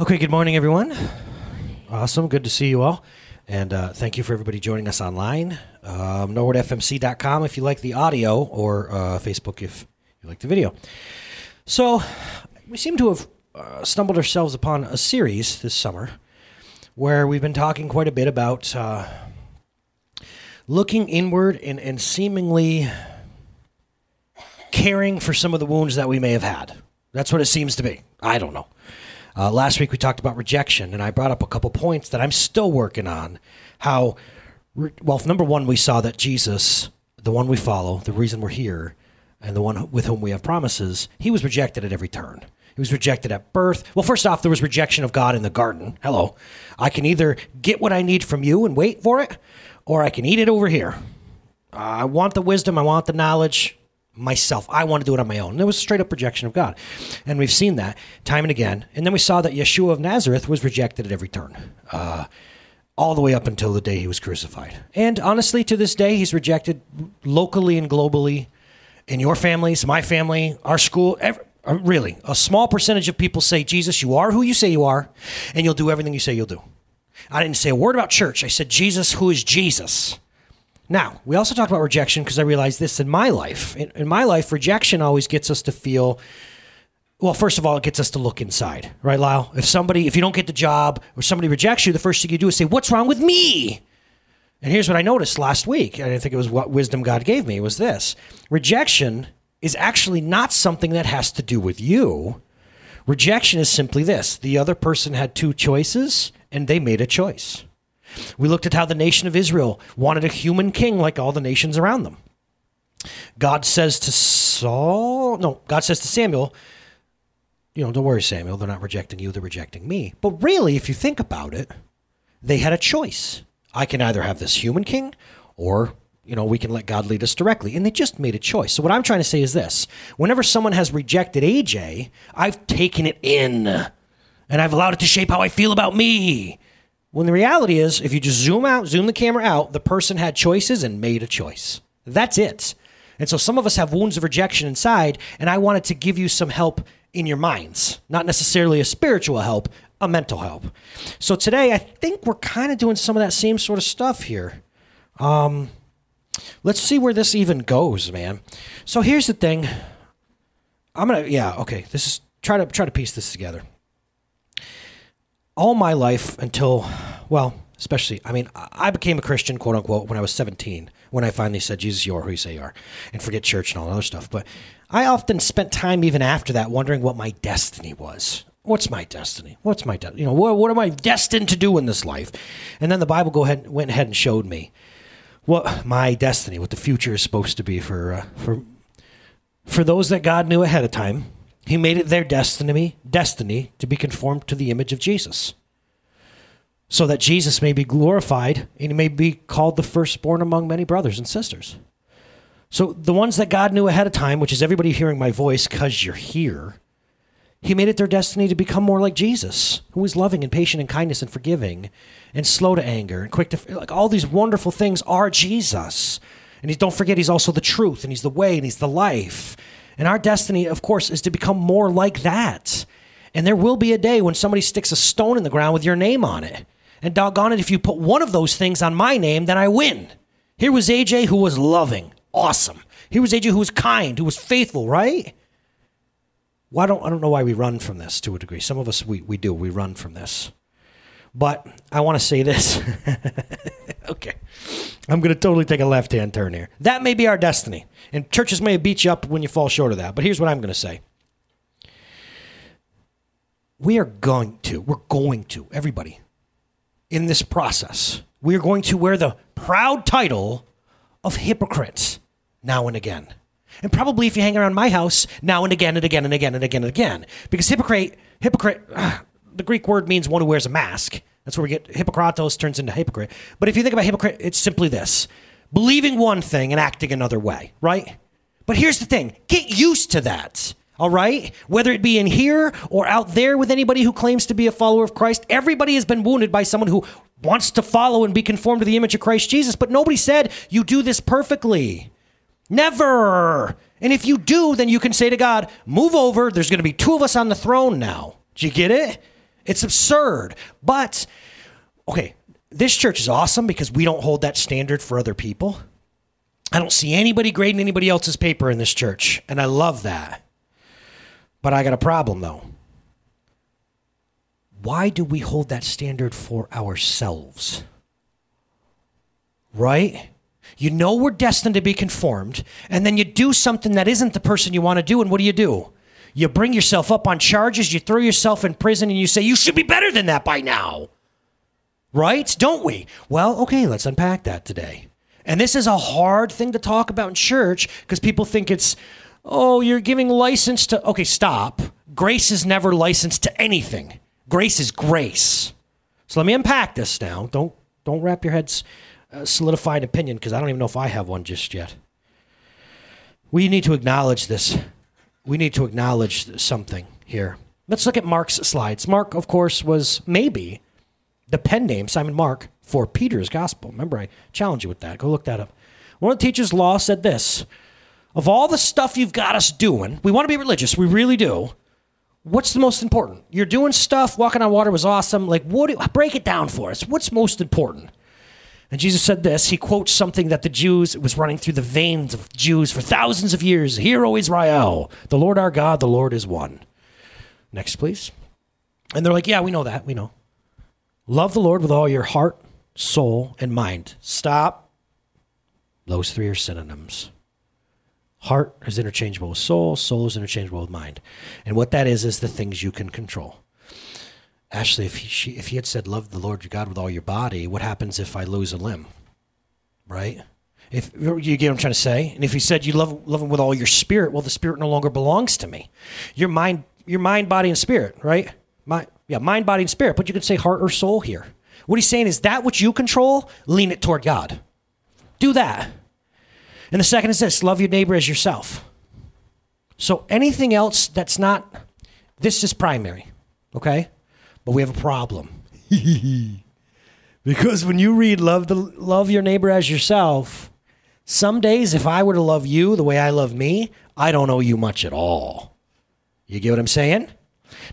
Okay, good morning, everyone. Awesome. Good to see you all. And uh, thank you for everybody joining us online. Um, NorwoodFMC.com if you like the audio, or uh, Facebook if you like the video. So, we seem to have uh, stumbled ourselves upon a series this summer where we've been talking quite a bit about uh, looking inward and, and seemingly caring for some of the wounds that we may have had. That's what it seems to be. I don't know. Uh, last week we talked about rejection, and I brought up a couple points that I'm still working on. How, well, number one, we saw that Jesus, the one we follow, the reason we're here, and the one with whom we have promises, he was rejected at every turn. He was rejected at birth. Well, first off, there was rejection of God in the garden. Hello. I can either get what I need from you and wait for it, or I can eat it over here. I want the wisdom, I want the knowledge myself. I want to do it on my own. And it was straight up rejection of God. And we've seen that time and again. And then we saw that Yeshua of Nazareth was rejected at every turn, uh, all the way up until the day he was crucified. And honestly, to this day, he's rejected locally and globally in your families, my family, our school. Every, uh, really, a small percentage of people say, Jesus, you are who you say you are, and you'll do everything you say you'll do. I didn't say a word about church. I said, Jesus, who is Jesus? Now, we also talked about rejection because I realized this in my life. In, in, my life, rejection always gets us to feel, well, first of all, it gets us to look inside, right, Lyle? If somebody, if you don't get the job or somebody rejects you, the first thing you do is say, what's wrong with me? And here's what I noticed last week. I think it was what wisdom God gave me was this. Rejection is actually not something that has to do with you. Rejection is simply this. The other person had two choices and they made a choice. We looked at how the nation of Israel wanted a human king like all the nations around them. God says to Saul, no, God says to Samuel, you know, don't worry, Samuel, they're not rejecting you, they're rejecting me. But really, if you think about it, they had a choice. I can either have this human king or, you know, we can let God lead us directly. And they just made a choice. So what I'm trying to say is this whenever someone has rejected AJ, I've taken it in and I've allowed it to shape how I feel about me. When the reality is, if you just zoom out, zoom the camera out, the person had choices and made a choice. That's it. And so some of us have wounds of rejection inside, and I wanted to give you some help in your minds, not necessarily a spiritual help, a mental help. So today, I think we're kind of doing some of that same sort of stuff here. Um, let's see where this even goes, man. So here's the thing. I'm gonna, yeah, okay. This is try to try to piece this together all my life until, well, especially, I mean, I became a Christian, quote unquote, when I was 17, when I finally said, Jesus, you are who you say you are, and forget church and all that other stuff. But I often spent time even after that wondering what my destiny was. What's my destiny? What's my, de- you know, what, what am I destined to do in this life? And then the Bible go ahead, went ahead and showed me what my destiny, what the future is supposed to be for, uh, for, for those that God knew ahead of time he made it their destiny, destiny to be conformed to the image of Jesus. So that Jesus may be glorified and he may be called the firstborn among many brothers and sisters. So the ones that God knew ahead of time, which is everybody hearing my voice because you're here, he made it their destiny to become more like Jesus, who is loving and patient and kindness and forgiving and slow to anger and quick to like all these wonderful things are Jesus. And he, don't forget he's also the truth and he's the way and he's the life. And our destiny, of course, is to become more like that. And there will be a day when somebody sticks a stone in the ground with your name on it. And doggone it, if you put one of those things on my name, then I win. Here was AJ who was loving, awesome. Here was AJ who was kind, who was faithful, right? Why don't I don't know why we run from this to a degree. Some of us we, we do, we run from this. But I want to say this. okay. I'm going to totally take a left hand turn here. That may be our destiny. And churches may beat you up when you fall short of that. But here's what I'm going to say we are going to, we're going to, everybody, in this process, we are going to wear the proud title of hypocrites now and again. And probably if you hang around my house, now and again and again and again and again and again. Because hypocrite, hypocrite, the Greek word means one who wears a mask. That's where we get hypocritos turns into hypocrite. But if you think about hypocrite, it's simply this believing one thing and acting another way, right? But here's the thing get used to that. All right? Whether it be in here or out there with anybody who claims to be a follower of Christ, everybody has been wounded by someone who wants to follow and be conformed to the image of Christ Jesus. But nobody said you do this perfectly. Never. And if you do, then you can say to God, move over. There's going to be two of us on the throne now. Do you get it? It's absurd. But, okay, this church is awesome because we don't hold that standard for other people. I don't see anybody grading anybody else's paper in this church, and I love that. But I got a problem though. Why do we hold that standard for ourselves? Right? You know we're destined to be conformed, and then you do something that isn't the person you want to do, and what do you do? You bring yourself up on charges, you throw yourself in prison, and you say, You should be better than that by now. Right? Don't we? Well, okay, let's unpack that today. And this is a hard thing to talk about in church because people think it's, oh, you're giving license to. Okay, stop. Grace is never licensed to anything. Grace is grace. So let me unpack this now. Don't don't wrap your heads uh, solidified opinion because I don't even know if I have one just yet. We need to acknowledge this. We need to acknowledge something here. Let's look at Mark's slides. Mark, of course, was maybe the pen name, Simon Mark, for Peter's gospel. Remember, I challenge you with that. Go look that up. One of the teachers' law said this Of all the stuff you've got us doing, we want to be religious, we really do. What's the most important? You're doing stuff, walking on water was awesome. Like, what do, break it down for us. What's most important? And Jesus said this. He quotes something that the Jews was running through the veins of Jews for thousands of years. Hear, O Israel, the Lord our God, the Lord is one. Next, please. And they're like, Yeah, we know that. We know. Love the Lord with all your heart, soul, and mind. Stop. Those three are synonyms. Heart is interchangeable with soul, soul is interchangeable with mind. And what that is, is the things you can control. Ashley, if he, she, if he had said, Love the Lord your God with all your body, what happens if I lose a limb? Right? If you get what I'm trying to say, and if he said you love love him with all your spirit, well, the spirit no longer belongs to me. Your mind, your mind, body, and spirit, right? My, yeah, mind, body, and spirit. But you could say heart or soul here. What he's saying is that which you control, lean it toward God. Do that. And the second is this love your neighbor as yourself. So anything else that's not, this is primary, okay? But we have a problem. because when you read love, the, love your neighbor as yourself, some days if I were to love you the way I love me, I don't owe you much at all. You get what I'm saying?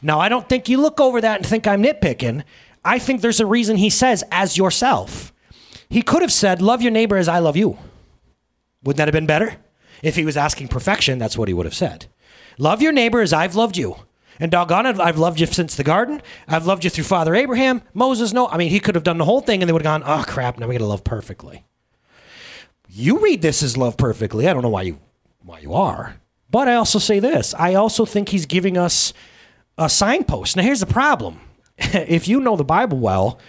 Now, I don't think you look over that and think I'm nitpicking. I think there's a reason he says, as yourself. He could have said, love your neighbor as I love you. Wouldn't that have been better? If he was asking perfection, that's what he would have said. Love your neighbor as I've loved you. And doggone it, I've loved you since the garden. I've loved you through Father Abraham. Moses, no. I mean, he could have done the whole thing and they would have gone, oh, crap, now we got to love perfectly. You read this as love perfectly. I don't know why you, why you are. But I also say this I also think he's giving us a signpost. Now, here's the problem if you know the Bible well,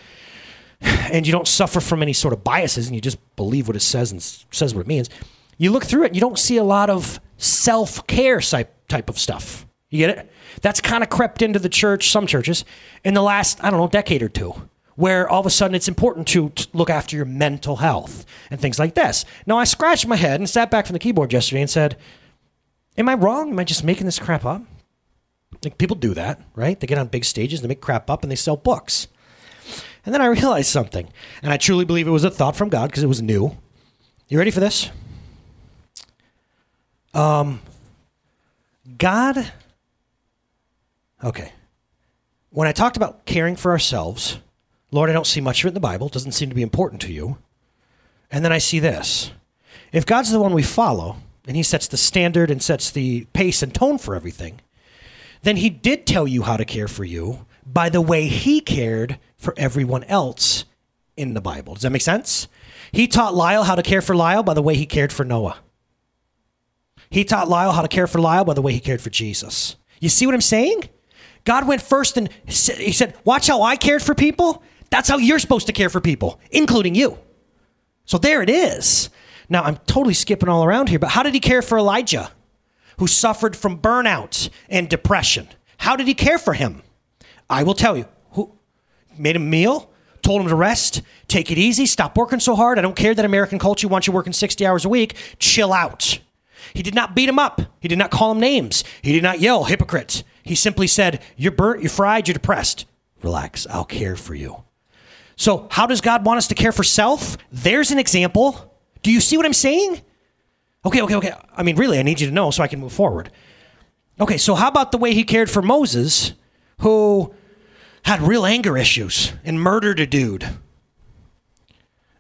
and you don't suffer from any sort of biases and you just believe what it says and says what it means, you look through it and you don't see a lot of self care type, type of stuff. You get it? That's kind of crept into the church, some churches, in the last, I don't know, decade or two, where all of a sudden it's important to, to look after your mental health and things like this. Now, I scratched my head and sat back from the keyboard yesterday and said, Am I wrong? Am I just making this crap up? Like people do that, right? They get on big stages, they make crap up, and they sell books. And then I realized something, and I truly believe it was a thought from God because it was new. You ready for this? Um, God. Okay. When I talked about caring for ourselves, Lord, I don't see much of it in the Bible. It doesn't seem to be important to you. And then I see this. If God's the one we follow, and He sets the standard and sets the pace and tone for everything, then He did tell you how to care for you by the way He cared for everyone else in the Bible. Does that make sense? He taught Lyle how to care for Lyle by the way he cared for Noah. He taught Lyle how to care for Lyle by the way he cared for Jesus. You see what I'm saying? God went first and he said, Watch how I cared for people. That's how you're supposed to care for people, including you. So there it is. Now, I'm totally skipping all around here, but how did he care for Elijah, who suffered from burnout and depression? How did he care for him? I will tell you Who made him a meal, told him to rest, take it easy, stop working so hard. I don't care that American culture wants you working 60 hours a week. Chill out. He did not beat him up. He did not call him names. He did not yell, hypocrite. He simply said, You're burnt, you're fried, you're depressed. Relax, I'll care for you. So, how does God want us to care for self? There's an example. Do you see what I'm saying? Okay, okay, okay. I mean, really, I need you to know so I can move forward. Okay, so how about the way he cared for Moses, who had real anger issues and murdered a dude.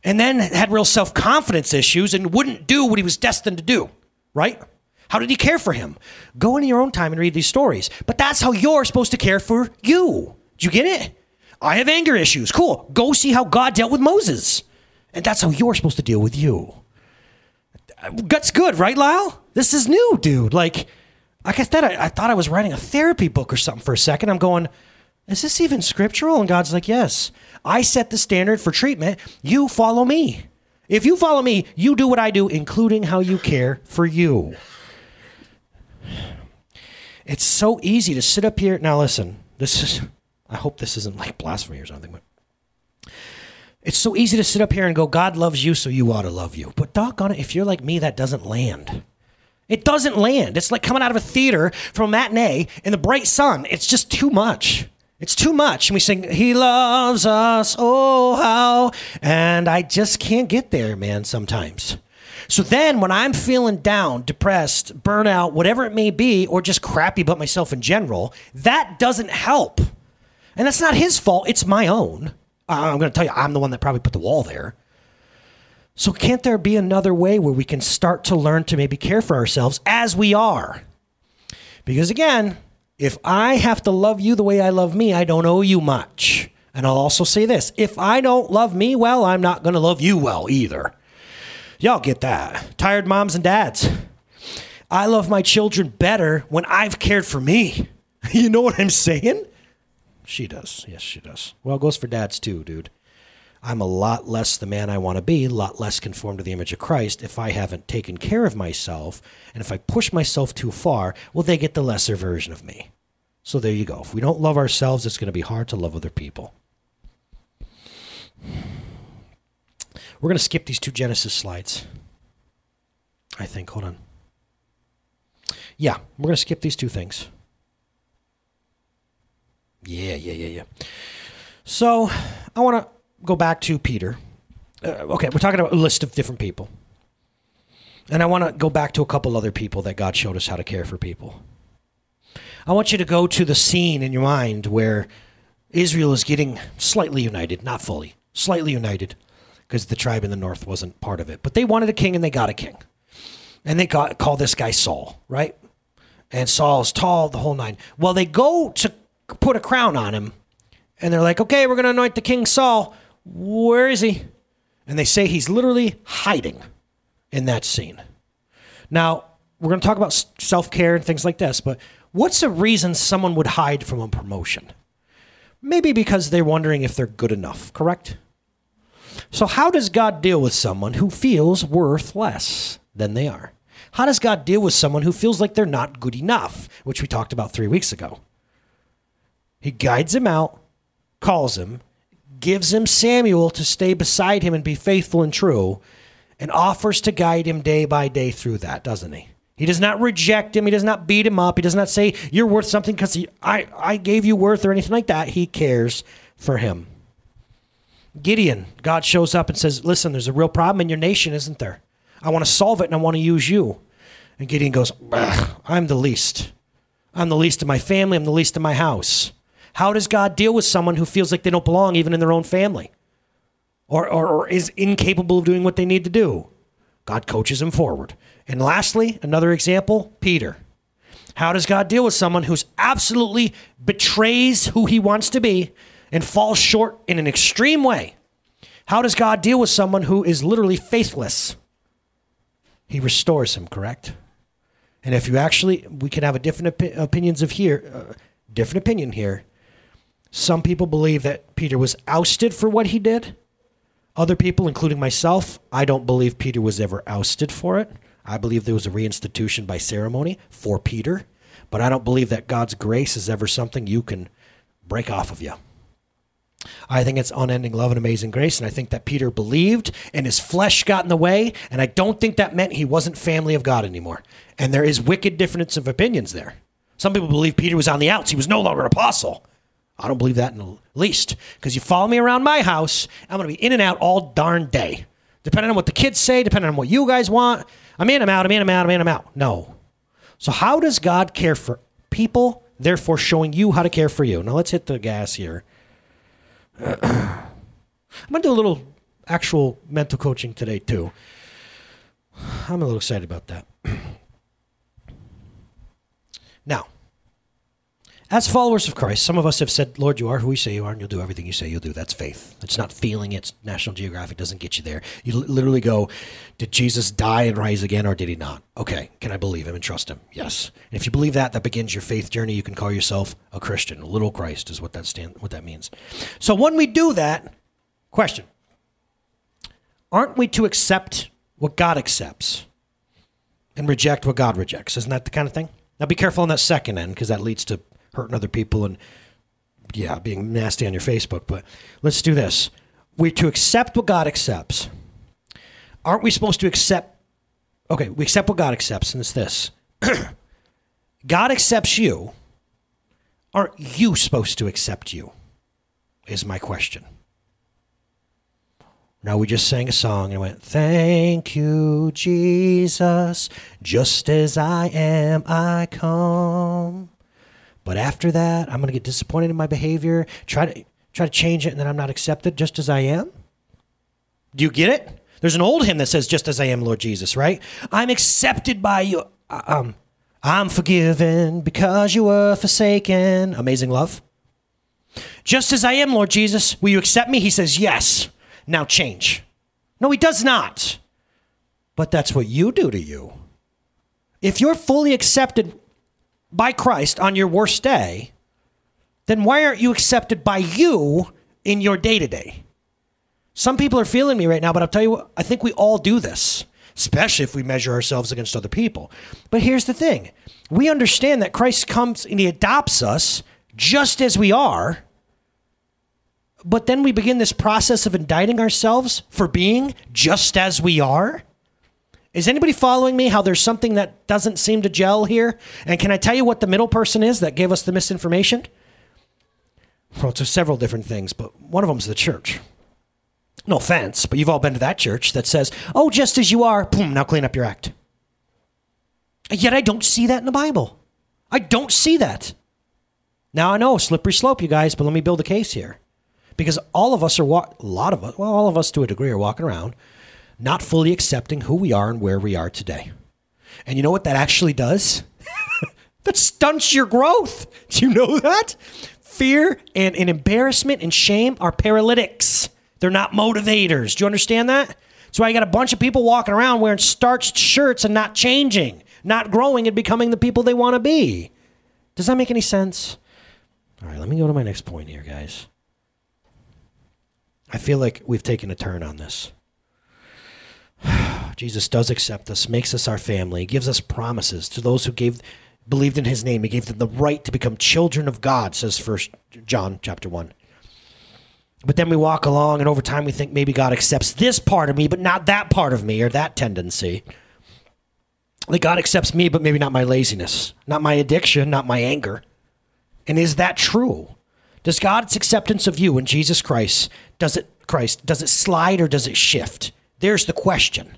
And then had real self confidence issues and wouldn't do what he was destined to do, right? How did he care for him? Go in your own time and read these stories. But that's how you're supposed to care for you. Do you get it? I have anger issues. Cool. Go see how God dealt with Moses. And that's how you're supposed to deal with you. That's good, right, Lyle? This is new, dude. Like, like I said, I, I thought I was writing a therapy book or something for a second. I'm going, is this even scriptural? And God's like, yes. I set the standard for treatment. You follow me. If you follow me, you do what I do, including how you care for you. It's so easy to sit up here. Now, listen, this is, I hope this isn't like blasphemy or something, but it's so easy to sit up here and go, God loves you, so you ought to love you. But doggone it, if you're like me, that doesn't land. It doesn't land. It's like coming out of a theater from a matinee in the bright sun. It's just too much. It's too much. And we sing, He loves us, oh, how. And I just can't get there, man, sometimes. So then when I'm feeling down, depressed, burnout, whatever it may be, or just crappy about myself in general, that doesn't help. And that's not his fault, it's my own. I'm going to tell you, I'm the one that probably put the wall there. So, can't there be another way where we can start to learn to maybe care for ourselves as we are? Because again, if I have to love you the way I love me, I don't owe you much. And I'll also say this if I don't love me well, I'm not going to love you well either. Y'all get that. Tired moms and dads. I love my children better when I've cared for me. You know what I'm saying? She does. Yes, she does. Well, it goes for dads too, dude. I'm a lot less the man I want to be, a lot less conformed to the image of Christ if I haven't taken care of myself. And if I push myself too far, well, they get the lesser version of me. So there you go. If we don't love ourselves, it's going to be hard to love other people. We're going to skip these two Genesis slides. I think. Hold on. Yeah, we're going to skip these two things. Yeah, yeah, yeah, yeah. So I want to go back to Peter. Uh, okay, we're talking about a list of different people. And I want to go back to a couple other people that God showed us how to care for people. I want you to go to the scene in your mind where Israel is getting slightly united, not fully, slightly united, because the tribe in the north wasn't part of it. But they wanted a king and they got a king. And they got call this guy Saul, right? And Saul's tall, the whole nine. Well, they go to put a crown on him. And they're like, okay, we're going to anoint the king Saul. Where is he? And they say he's literally hiding in that scene. Now, we're going to talk about self care and things like this, but what's a reason someone would hide from a promotion? Maybe because they're wondering if they're good enough, correct? So, how does God deal with someone who feels worth less than they are? How does God deal with someone who feels like they're not good enough, which we talked about three weeks ago? He guides him out, calls him, gives him Samuel to stay beside him and be faithful and true, and offers to guide him day by day through that, doesn't he? He does not reject him. He does not beat him up. He does not say, You're worth something because I, I gave you worth or anything like that. He cares for him. Gideon, God shows up and says, Listen, there's a real problem in your nation, isn't there? I want to solve it and I want to use you. And Gideon goes, I'm the least. I'm the least of my family. I'm the least of my house. How does God deal with someone who feels like they don't belong even in their own family or, or, or is incapable of doing what they need to do? God coaches him forward. And lastly, another example Peter. How does God deal with someone who's absolutely betrays who he wants to be and falls short in an extreme way? How does God deal with someone who is literally faithless? He restores him, correct? And if you actually, we can have a different opi- opinions of here, uh, different opinion here. Some people believe that Peter was ousted for what he did. Other people, including myself, I don't believe Peter was ever ousted for it. I believe there was a reinstitution by ceremony for Peter, but I don't believe that God's grace is ever something you can break off of you. I think it's unending love and amazing grace, and I think that Peter believed and his flesh got in the way, and I don't think that meant he wasn't family of God anymore. And there is wicked difference of opinions there. Some people believe Peter was on the outs, he was no longer an apostle. I don't believe that in the least. Because you follow me around my house, I'm going to be in and out all darn day. Depending on what the kids say, depending on what you guys want. I'm in, I'm out, I'm in, I'm out, I'm in, I'm out. No. So, how does God care for people, therefore showing you how to care for you? Now, let's hit the gas here I'm going to do a little actual mental coaching today, too. I'm a little excited about that. now, as followers of Christ, some of us have said, Lord, you are who you say you are, and you'll do everything you say you'll do. That's faith. It's not feeling it. National Geographic doesn't get you there. You literally go, Did Jesus die and rise again, or did he not? Okay, can I believe him and trust him? Yes. And if you believe that, that begins your faith journey. You can call yourself a Christian. A little Christ is what that, stand, what that means. So when we do that, question Aren't we to accept what God accepts and reject what God rejects? Isn't that the kind of thing? Now be careful on that second end because that leads to hurting other people and yeah, being nasty on your Facebook. But let's do this. We're to accept what God accepts. Aren't we supposed to accept? Okay, we accept what God accepts, and it's this God accepts you. Aren't you supposed to accept you? Is my question. Now we just sang a song and went, Thank you, Jesus, just as I am, I come. But after that, I'm going to get disappointed in my behavior, try to try to change it, and then I'm not accepted just as I am. Do you get it? There's an old hymn that says, "Just as I am, Lord Jesus." Right? I'm accepted by you. Uh, um, I'm forgiven because you were forsaken. Amazing love. Just as I am, Lord Jesus, will you accept me? He says, Yes. Now change. No, he does not. But that's what you do to you. If you're fully accepted by Christ on your worst day, then why aren't you accepted by you in your day to day? Some people are feeling me right now, but I'll tell you what, I think we all do this, especially if we measure ourselves against other people. But here's the thing we understand that Christ comes and he adopts us just as we are but then we begin this process of indicting ourselves for being just as we are. Is anybody following me? How there's something that doesn't seem to gel here? And can I tell you what the middle person is that gave us the misinformation? Well, it's several different things, but one of them is the church. No offense, but you've all been to that church that says, oh, just as you are, boom, now clean up your act. Yet I don't see that in the Bible. I don't see that. Now I know, slippery slope, you guys, but let me build a case here because all of us are wa- a lot of us, well, all of us to a degree are walking around not fully accepting who we are and where we are today. And you know what that actually does? that stunts your growth. Do you know that? Fear and, and embarrassment and shame are paralytics. They're not motivators. Do you understand that? That's why you got a bunch of people walking around wearing starched shirts and not changing, not growing and becoming the people they want to be. Does that make any sense? All right, let me go to my next point here, guys. I feel like we've taken a turn on this. Jesus does accept us, makes us our family, gives us promises to those who gave believed in his name. He gave them the right to become children of God, says first John chapter 1. But then we walk along and over time we think maybe God accepts this part of me, but not that part of me or that tendency. That God accepts me, but maybe not my laziness, not my addiction, not my anger. And is that true? Does God's acceptance of you in Jesus Christ does it Christ does it slide or does it shift? There's the question.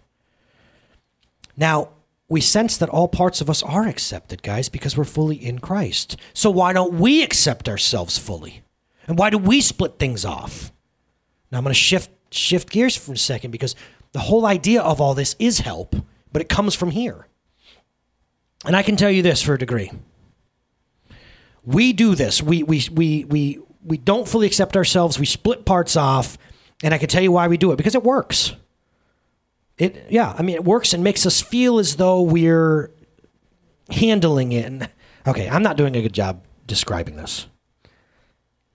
Now, we sense that all parts of us are accepted, guys, because we're fully in Christ. So why don't we accept ourselves fully? And why do we split things off? Now I'm going to shift shift gears for a second because the whole idea of all this is help, but it comes from here. And I can tell you this for a degree we do this. We we we we we don't fully accept ourselves. We split parts off, and I can tell you why we do it because it works. It yeah, I mean it works and makes us feel as though we're handling it. okay, I'm not doing a good job describing this.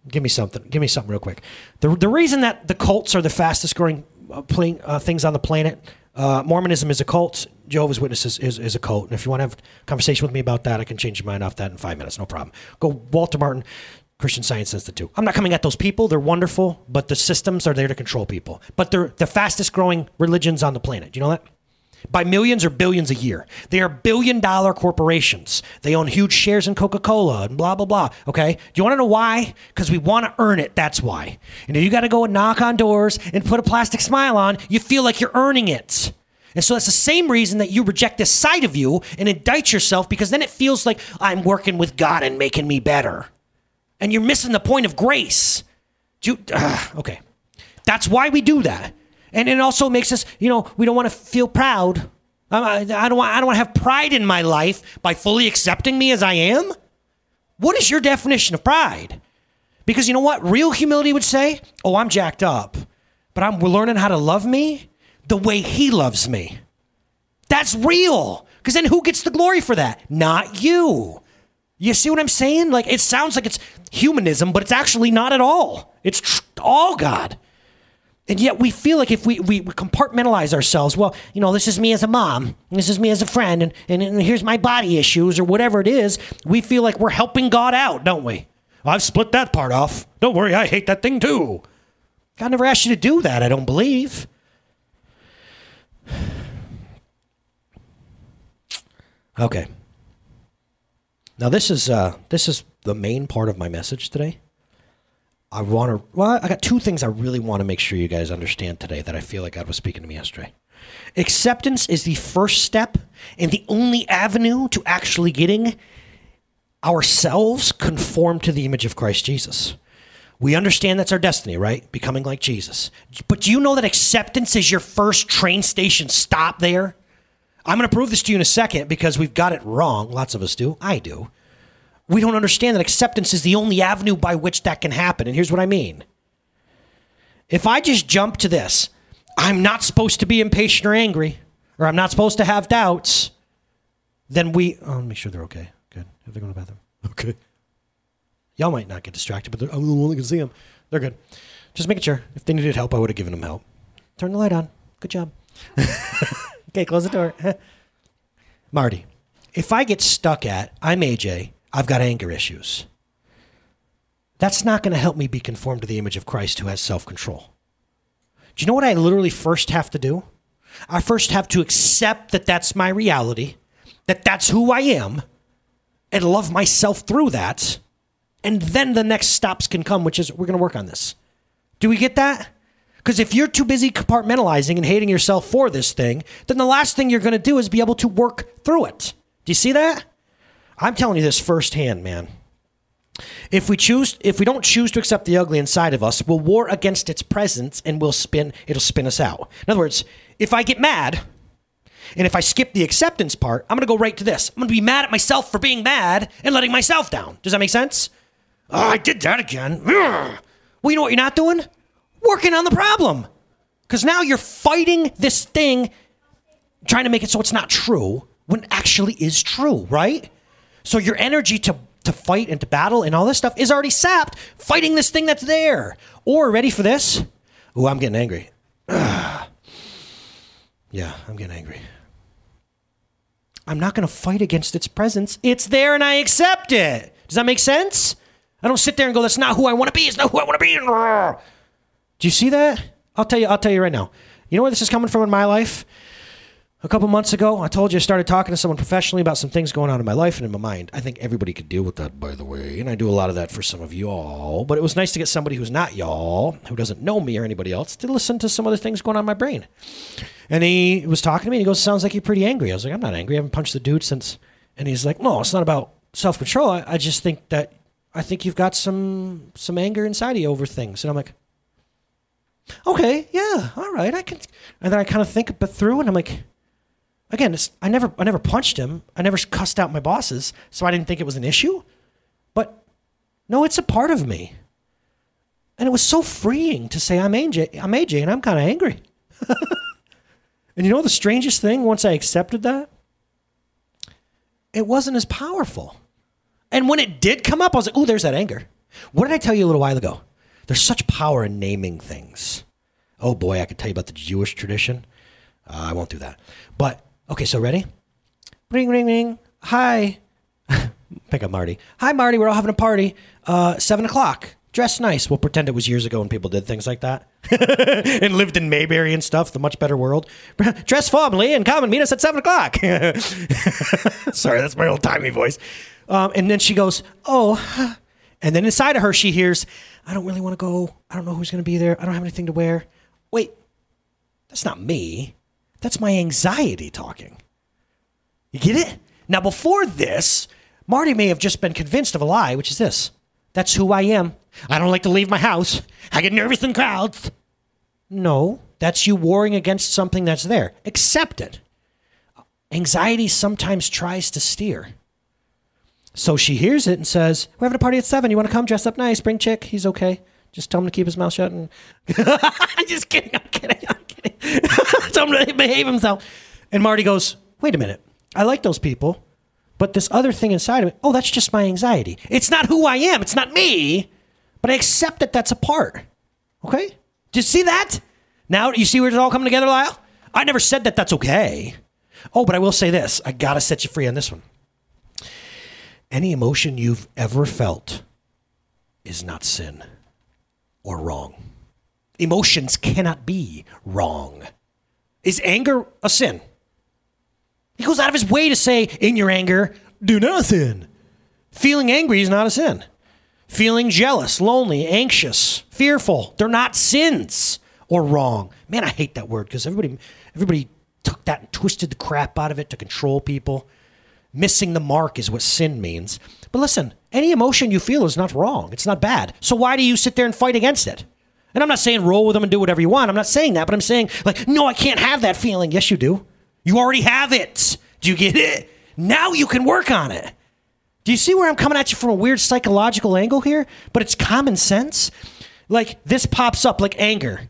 Give me something. Give me something real quick. The the reason that the cults are the fastest growing uh, playing, uh, things on the planet uh, Mormonism is a cult. Jehovah's Witnesses is, is a cult. And if you want to have a conversation with me about that, I can change your mind off that in five minutes. No problem. Go Walter Martin, Christian Science Institute. I'm not coming at those people. They're wonderful, but the systems are there to control people. But they're the fastest growing religions on the planet. You know that? by millions or billions a year. They are billion dollar corporations. They own huge shares in Coca Cola and blah, blah, blah. Okay. Do you want to know why? Because we want to earn it. That's why. And if you got to go and knock on doors and put a plastic smile on, you feel like you're earning it. And so that's the same reason that you reject this side of you and indict yourself because then it feels like I'm working with God and making me better. And you're missing the point of grace. You, uh, okay. That's why we do that. And it also makes us, you know, we don't want to feel proud. I, I don't want, I don't want to have pride in my life by fully accepting me as I am. What is your definition of pride? Because you know what? Real humility would say, oh, I'm jacked up, but I'm learning how to love me the way he loves me. That's real. Because then who gets the glory for that? Not you. You see what I'm saying? Like it sounds like it's humanism, but it's actually not at all. It's tr- all God. And yet we feel like if we, we compartmentalize ourselves, well, you know, this is me as a mom, this is me as a friend, and, and, and here's my body issues or whatever it is, we feel like we're helping God out, don't we? I've split that part off. Don't worry, I hate that thing too. God never asked you to do that, I don't believe. Okay. Now this is uh, this is the main part of my message today. I want to. Well, I got two things I really want to make sure you guys understand today that I feel like God was speaking to me yesterday. Acceptance is the first step and the only avenue to actually getting ourselves conformed to the image of Christ Jesus. We understand that's our destiny, right? Becoming like Jesus. But do you know that acceptance is your first train station stop there? I'm going to prove this to you in a second because we've got it wrong. Lots of us do. I do. We don't understand that acceptance is the only avenue by which that can happen. And here's what I mean. If I just jump to this, I'm not supposed to be impatient or angry, or I'm not supposed to have doubts, then we. Oh, make sure they're okay. Good. Have they gone to the bathroom. Okay. Y'all might not get distracted, but I'm the one that can see them. They're good. Just making sure. If they needed help, I would have given them help. Turn the light on. Good job. okay, close the door. Marty, if I get stuck at, I'm AJ, I've got anger issues, that's not going to help me be conformed to the image of Christ who has self control. Do you know what I literally first have to do? I first have to accept that that's my reality, that that's who I am, and love myself through that. And then the next stops can come, which is we're going to work on this. Do we get that? Because if you're too busy compartmentalizing and hating yourself for this thing, then the last thing you're going to do is be able to work through it. Do you see that? I'm telling you this firsthand, man. If we choose, if we don't choose to accept the ugly inside of us, we'll war against its presence and we'll spin. It'll spin us out. In other words, if I get mad, and if I skip the acceptance part, I'm going to go right to this. I'm going to be mad at myself for being mad and letting myself down. Does that make sense? Oh, I did that again. Well, you know what you're not doing? Working on the problem. Because now you're fighting this thing, trying to make it so it's not true when it actually is true, right? So your energy to to fight and to battle and all this stuff is already sapped fighting this thing that's there. Or ready for this? Oh, I'm getting angry. yeah, I'm getting angry. I'm not going to fight against its presence. It's there and I accept it. Does that make sense? I don't sit there and go, that's not who I want to be. It's not who I want to be. Do you see that? I'll tell you, I'll tell you right now. You know where this is coming from in my life? A couple months ago, I told you I started talking to someone professionally about some things going on in my life and in my mind. I think everybody could deal with that, by the way, and I do a lot of that for some of y'all. But it was nice to get somebody who's not y'all, who doesn't know me or anybody else, to listen to some of the things going on in my brain. And he was talking to me, and he goes, "Sounds like you're pretty angry." I was like, "I'm not angry. I haven't punched the dude since." And he's like, "No, it's not about self control. I, I just think that I think you've got some some anger inside of you over things." And I'm like, "Okay, yeah, all right, I can." And then I kind of think through, and I'm like again, I never I never punched him. I never cussed out my bosses, so I didn't think it was an issue. But no, it's a part of me. And it was so freeing to say I'm AJ, I'm AJ and I'm kind of angry. and you know the strangest thing once I accepted that? It wasn't as powerful. And when it did come up, I was like, "Oh, there's that anger." What did I tell you a little while ago? There's such power in naming things. Oh boy, I could tell you about the Jewish tradition. Uh, I won't do that. But Okay, so ready? Ring, ring, ring. Hi. Pick up Marty. Hi, Marty. We're all having a party. Uh, seven o'clock. Dress nice. We'll pretend it was years ago when people did things like that and lived in Mayberry and stuff, the much better world. Dress formally and come and meet us at seven o'clock. Sorry, that's my old timey voice. Um, and then she goes, Oh, and then inside of her, she hears, I don't really want to go. I don't know who's going to be there. I don't have anything to wear. Wait, that's not me. That's my anxiety talking. You get it? Now, before this, Marty may have just been convinced of a lie, which is this that's who I am. I don't like to leave my house. I get nervous in crowds. No, that's you warring against something that's there. Accept it. Anxiety sometimes tries to steer. So she hears it and says, We're having a party at seven. You want to come dress up nice? Bring chick. He's okay. Just tell him to keep his mouth shut. And I'm just kidding. I'm kidding. I'm kidding. tell him to behave himself. And Marty goes, Wait a minute. I like those people. But this other thing inside of me, oh, that's just my anxiety. It's not who I am. It's not me. But I accept that that's a part. Okay? Do you see that? Now you see where it's all coming together, Lyle? I never said that that's okay. Oh, but I will say this. I got to set you free on this one. Any emotion you've ever felt is not sin or wrong. Emotions cannot be wrong. Is anger a sin? He goes out of his way to say, in your anger, do nothing. Feeling angry is not a sin. Feeling jealous, lonely, anxious, fearful, they're not sins or wrong. Man, I hate that word because everybody everybody took that and twisted the crap out of it to control people. Missing the mark is what sin means. But listen, any emotion you feel is not wrong. It's not bad. So why do you sit there and fight against it? And I'm not saying roll with them and do whatever you want. I'm not saying that, but I'm saying, like, no, I can't have that feeling. Yes, you do. You already have it. Do you get it? Now you can work on it. Do you see where I'm coming at you from a weird psychological angle here? But it's common sense. Like this pops up like anger.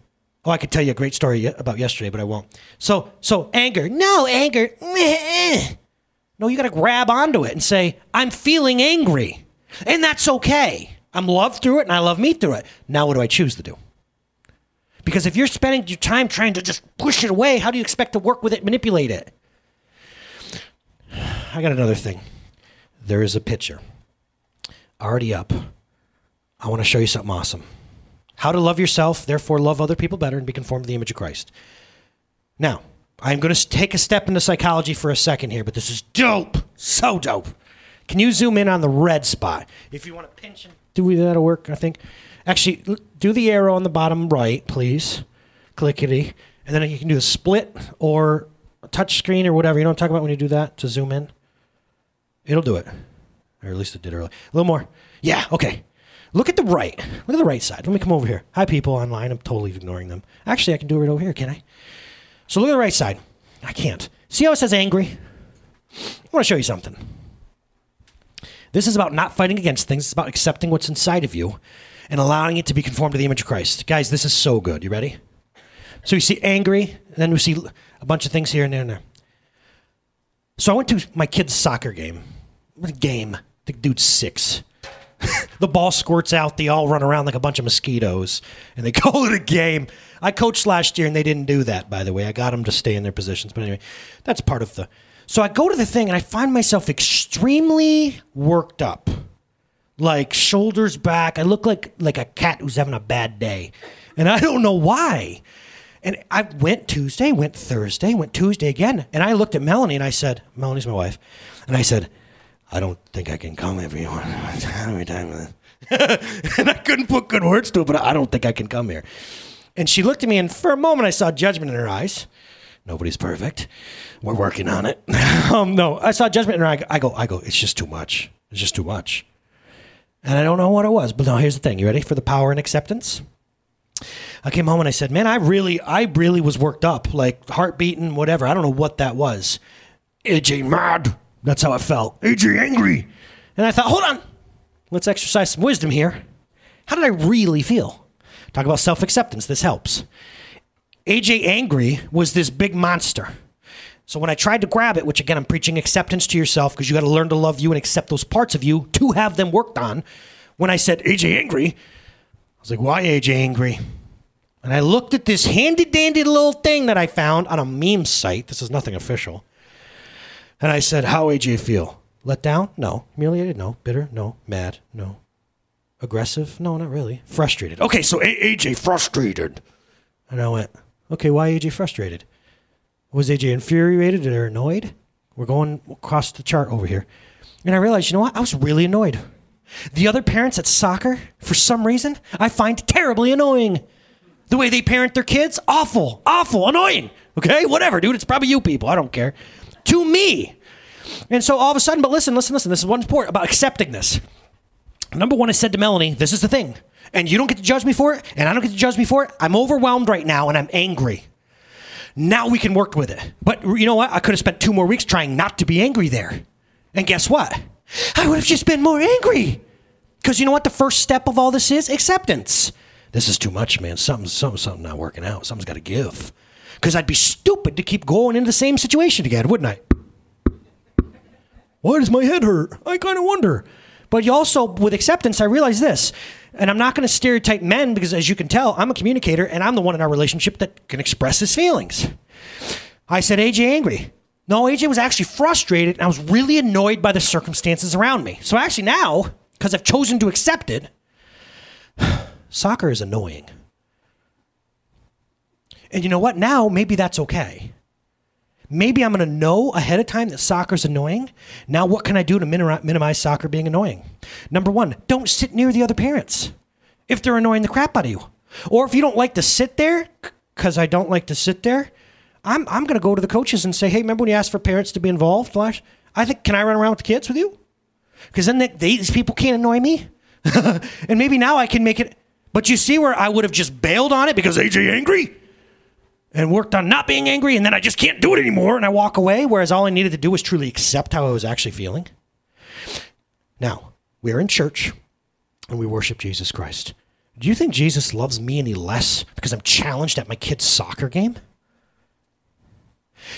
Oh, I could tell you a great story about yesterday, but I won't. So, so anger. No, anger. No, you got to grab onto it and say, I'm feeling angry. And that's okay. I'm loved through it and I love me through it. Now, what do I choose to do? Because if you're spending your time trying to just push it away, how do you expect to work with it, manipulate it? I got another thing. There is a picture already up. I want to show you something awesome. How to love yourself, therefore love other people better and be conformed to the image of Christ. Now, I'm going to take a step into psychology for a second here, but this is dope. So dope. Can you zoom in on the red spot? If you want to pinch and do that'll work, I think. Actually, do the arrow on the bottom right, please. Clickety. And then you can do the split or touch screen or whatever. You know what I'm talking about when you do that to zoom in? It'll do it. Or at least it did early. A little more. Yeah, okay. Look at the right. Look at the right side. Let me come over here. Hi, people online. I'm totally ignoring them. Actually, I can do it right over here, can I? So look at the right side. I can't. See how it says angry? I want to show you something. This is about not fighting against things. It's about accepting what's inside of you and allowing it to be conformed to the image of Christ. Guys, this is so good. You ready? So you see angry, and then we see a bunch of things here and there and there. So I went to my kid's soccer game. Game. The dude's six. the ball squirts out. They all run around like a bunch of mosquitoes, and they call it a game. I coached last year, and they didn't do that. By the way, I got them to stay in their positions. But anyway, that's part of the. So I go to the thing, and I find myself extremely worked up, like shoulders back. I look like like a cat who's having a bad day, and I don't know why. And I went Tuesday, went Thursday, went Tuesday again, and I looked at Melanie and I said, Melanie's my wife, and I said, I don't think I can come every time. and I couldn't put good words to it, but I don't think I can come here. And she looked at me, and for a moment, I saw judgment in her eyes. Nobody's perfect. We're working on it. um, no, I saw judgment in her eye. I go, I go. It's just too much. It's just too much. And I don't know what it was, but now here's the thing. You ready for the power and acceptance? I came home and I said, "Man, I really, I really was worked up, like heart beating, whatever. I don't know what that was. AJ mad. That's how it felt. AJ angry. And I thought, hold on, let's exercise some wisdom here. How did I really feel? Talk about self acceptance. This helps. AJ angry was this big monster. So when I tried to grab it, which again I'm preaching acceptance to yourself because you got to learn to love you and accept those parts of you to have them worked on. When I said AJ angry, I was like, why AJ angry? And I looked at this handy dandy little thing that I found on a meme site. This is nothing official. And I said, How AJ feel? Let down? No. Humiliated? No. Bitter? No. Mad? No. Aggressive? No, not really. Frustrated. Okay, so AJ frustrated. And I went, Okay, why AJ frustrated? Was AJ infuriated or annoyed? We're going across the chart over here. And I realized, you know what? I was really annoyed. The other parents at soccer, for some reason, I find terribly annoying. The way they parent their kids, awful, awful, annoying. Okay, whatever, dude. It's probably you people. I don't care. To me. And so all of a sudden, but listen, listen, listen. This is one part about accepting this. Number one, I said to Melanie, this is the thing. and you don't get to judge me for it, and I don't get to judge me for it. I'm overwhelmed right now and I'm angry. Now we can work with it. But you know what? I could have spent two more weeks trying not to be angry there. And guess what? I would have just been more angry. Because you know what the first step of all this is? Acceptance. This is too much, man. Something, something, something not working out. Something's got to give. Because I'd be stupid to keep going into the same situation again, wouldn't I? Why does my head hurt? I kind of wonder. But you also, with acceptance, I realize this, and I'm not going to stereotype men because, as you can tell, I'm a communicator and I'm the one in our relationship that can express his feelings. I said, AJ angry. No, AJ was actually frustrated and I was really annoyed by the circumstances around me. So actually, now, because I've chosen to accept it, soccer is annoying. And you know what? Now, maybe that's okay. Maybe I'm going to know ahead of time that soccer's annoying. Now, what can I do to minimize soccer being annoying? Number one, don't sit near the other parents if they're annoying the crap out of you. Or if you don't like to sit there, because I don't like to sit there, I'm, I'm going to go to the coaches and say, hey, remember when you asked for parents to be involved? Flash? I think, can I run around with the kids with you? Because then they, they, these people can't annoy me. and maybe now I can make it. But you see where I would have just bailed on it because AJ angry? And worked on not being angry, and then I just can't do it anymore, and I walk away. Whereas all I needed to do was truly accept how I was actually feeling. Now, we're in church and we worship Jesus Christ. Do you think Jesus loves me any less because I'm challenged at my kid's soccer game?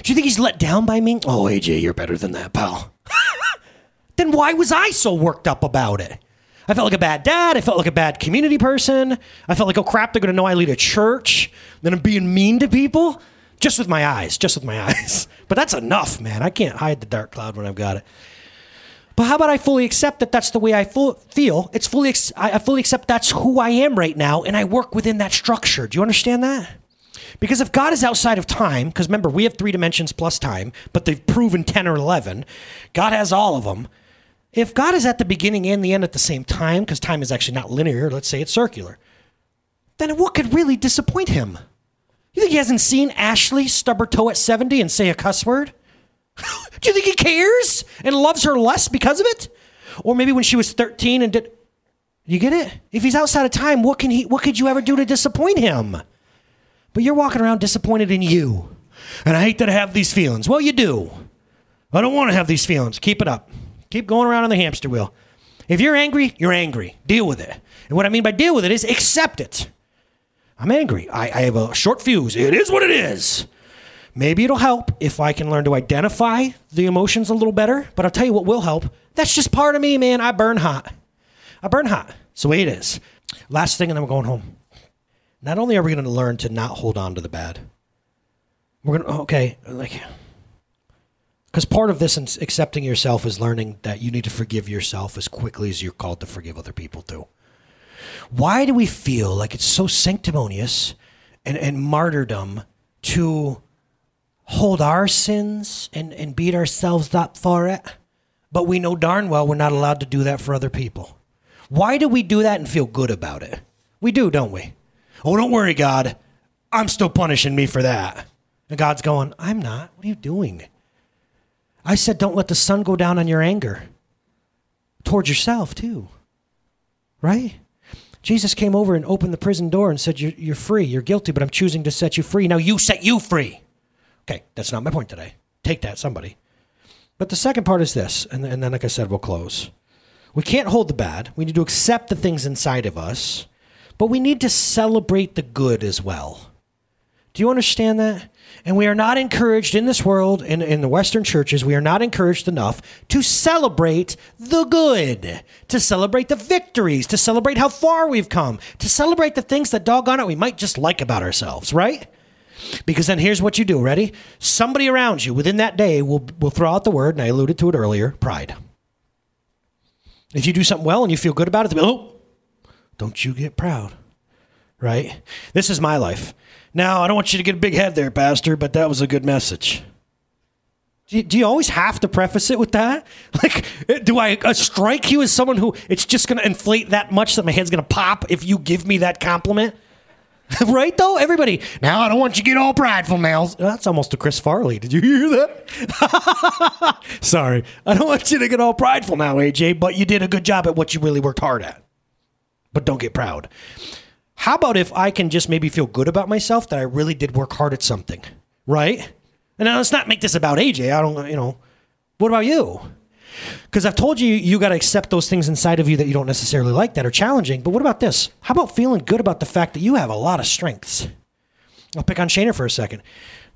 Do you think he's let down by me? Oh, AJ, you're better than that, pal. then why was I so worked up about it? I felt like a bad dad. I felt like a bad community person. I felt like, oh crap, they're going to know I lead a church. Then I'm being mean to people just with my eyes, just with my eyes. But that's enough, man. I can't hide the dark cloud when I've got it. But how about I fully accept that that's the way I feel? It's fully, I fully accept that's who I am right now, and I work within that structure. Do you understand that? Because if God is outside of time, because remember, we have three dimensions plus time, but they've proven 10 or 11, God has all of them. If God is at the beginning and the end at the same time, because time is actually not linear, let's say it's circular, then what could really disappoint him? You think he hasn't seen Ashley stub her toe at 70 and say a cuss word? Do you think he cares and loves her less because of it? Or maybe when she was 13 and did you get it? If he's outside of time, what can he what could you ever do to disappoint him? But you're walking around disappointed in you. And I hate that I have these feelings. Well, you do. I don't want to have these feelings. Keep it up. Keep going around on the hamster wheel. If you're angry, you're angry. Deal with it. And what I mean by deal with it is accept it. I'm angry. I, I have a short fuse. It is what it is. Maybe it'll help if I can learn to identify the emotions a little better. But I'll tell you what will help. That's just part of me, man. I burn hot. I burn hot. It's the way it is. Last thing, and then we're going home. Not only are we going to learn to not hold on to the bad, we're going to, oh, okay, like, because part of this in accepting yourself is learning that you need to forgive yourself as quickly as you're called to forgive other people too. Why do we feel like it's so sanctimonious and, and martyrdom to hold our sins and, and beat ourselves up for it? But we know darn well we're not allowed to do that for other people. Why do we do that and feel good about it? We do, don't we? Oh, don't worry, God. I'm still punishing me for that. And God's going, I'm not. What are you doing? I said, don't let the sun go down on your anger towards yourself, too. Right? Jesus came over and opened the prison door and said, you're, you're free. You're guilty, but I'm choosing to set you free. Now you set you free. Okay, that's not my point today. Take that, somebody. But the second part is this, and, and then, like I said, we'll close. We can't hold the bad. We need to accept the things inside of us, but we need to celebrate the good as well. Do you understand that? And we are not encouraged in this world, in, in the Western churches, we are not encouraged enough to celebrate the good, to celebrate the victories, to celebrate how far we've come, to celebrate the things that doggone it we might just like about ourselves, right? Because then here's what you do. Ready? Somebody around you within that day will, will throw out the word, and I alluded to it earlier pride. If you do something well and you feel good about it, oh, don't you get proud, right? This is my life. Now, I don't want you to get a big head there, Pastor, but that was a good message. Do you, do you always have to preface it with that? Like, do I uh, strike you as someone who it's just going to inflate that much that my head's going to pop if you give me that compliment? right though, everybody. Now I don't want you to get all prideful, now. That's almost a Chris Farley. Did you hear that? Sorry, I don't want you to get all prideful now, AJ. But you did a good job at what you really worked hard at. but don't get proud. How about if I can just maybe feel good about myself that I really did work hard at something, right? And now let's not make this about AJ. I don't, you know. What about you? Because I've told you, you got to accept those things inside of you that you don't necessarily like that are challenging. But what about this? How about feeling good about the fact that you have a lot of strengths? I'll pick on Shaner for a second.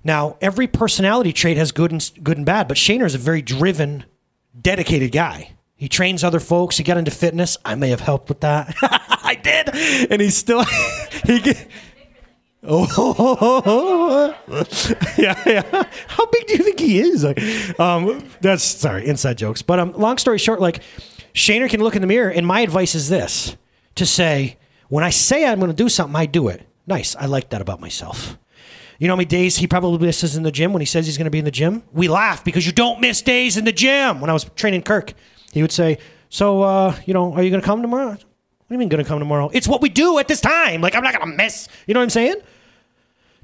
Now, every personality trait has good and good and bad, but Shaner is a very driven, dedicated guy. He trains other folks. He got into fitness. I may have helped with that. And he's still he. Get, oh, yeah, yeah. How big do you think he is? Like, um, that's sorry, inside jokes. But um, long story short, like Shaner can look in the mirror, and my advice is this: to say when I say I'm going to do something, I do it. Nice. I like that about myself. You know how many days he probably misses in the gym when he says he's going to be in the gym? We laugh because you don't miss days in the gym. When I was training Kirk, he would say, "So, uh, you know, are you going to come tomorrow?" Do you mean going to come tomorrow? It's what we do at this time. Like I'm not going to miss. You know what I'm saying?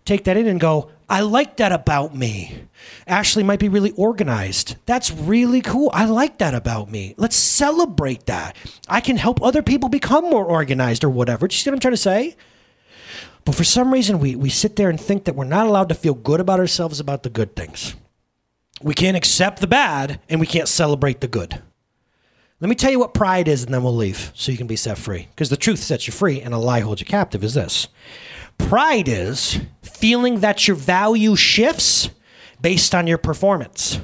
Take that in and go. I like that about me. Ashley might be really organized. That's really cool. I like that about me. Let's celebrate that. I can help other people become more organized or whatever. Do you see what I'm trying to say? But for some reason, we, we sit there and think that we're not allowed to feel good about ourselves about the good things. We can't accept the bad and we can't celebrate the good. Let me tell you what pride is and then we'll leave so you can be set free. Because the truth sets you free and a lie holds you captive is this pride is feeling that your value shifts based on your performance.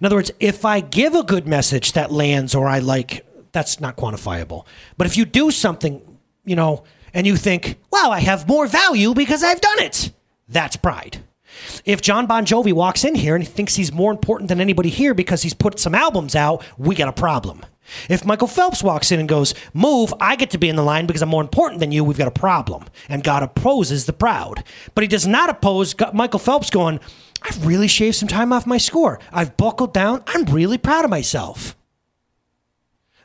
In other words, if I give a good message that lands or I like, that's not quantifiable. But if you do something, you know, and you think, wow, I have more value because I've done it. That's pride. If Jon Bon Jovi walks in here and he thinks he's more important than anybody here because he's put some albums out, we got a problem. If Michael Phelps walks in and goes, Move, I get to be in the line because I'm more important than you, we've got a problem. And God opposes the proud. But he does not oppose Michael Phelps going, I've really shaved some time off my score. I've buckled down. I'm really proud of myself.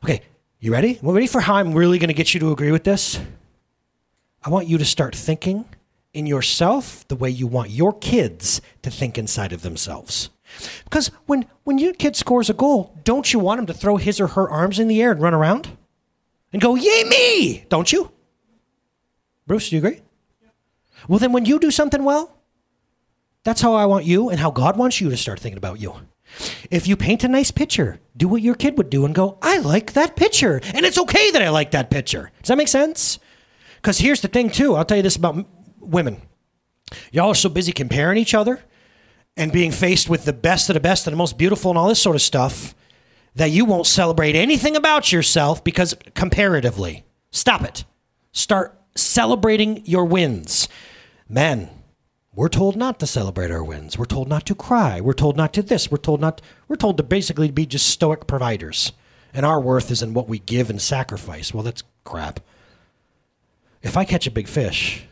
Okay, you ready? We're ready for how I'm really going to get you to agree with this? I want you to start thinking in yourself the way you want your kids to think inside of themselves. Because when, when your kid scores a goal, don't you want him to throw his or her arms in the air and run around? And go, yay me! Don't you? Bruce, do you agree? Well, then when you do something well, that's how I want you and how God wants you to start thinking about you. If you paint a nice picture, do what your kid would do and go, I like that picture. And it's okay that I like that picture. Does that make sense? Because here's the thing, too. I'll tell you this about women. Y'all are so busy comparing each other and being faced with the best of the best and the most beautiful and all this sort of stuff that you won't celebrate anything about yourself because comparatively. Stop it. Start celebrating your wins. Men, we're told not to celebrate our wins. We're told not to cry. We're told not to this. We're told not we're told to basically be just stoic providers. And our worth is in what we give and sacrifice. Well, that's crap if I catch a big fish,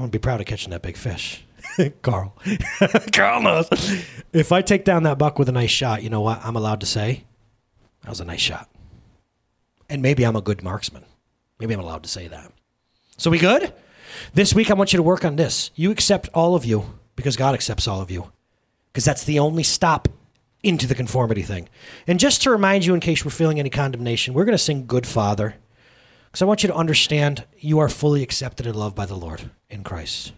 I'm gonna be proud of catching that big fish. Carl. Carl knows. If I take down that buck with a nice shot, you know what? I'm allowed to say that was a nice shot. And maybe I'm a good marksman. Maybe I'm allowed to say that. So we good? This week I want you to work on this. You accept all of you because God accepts all of you. Because that's the only stop into the conformity thing. And just to remind you, in case we're feeling any condemnation, we're going to sing Good Father. Because I want you to understand you are fully accepted and loved by the Lord in Christ.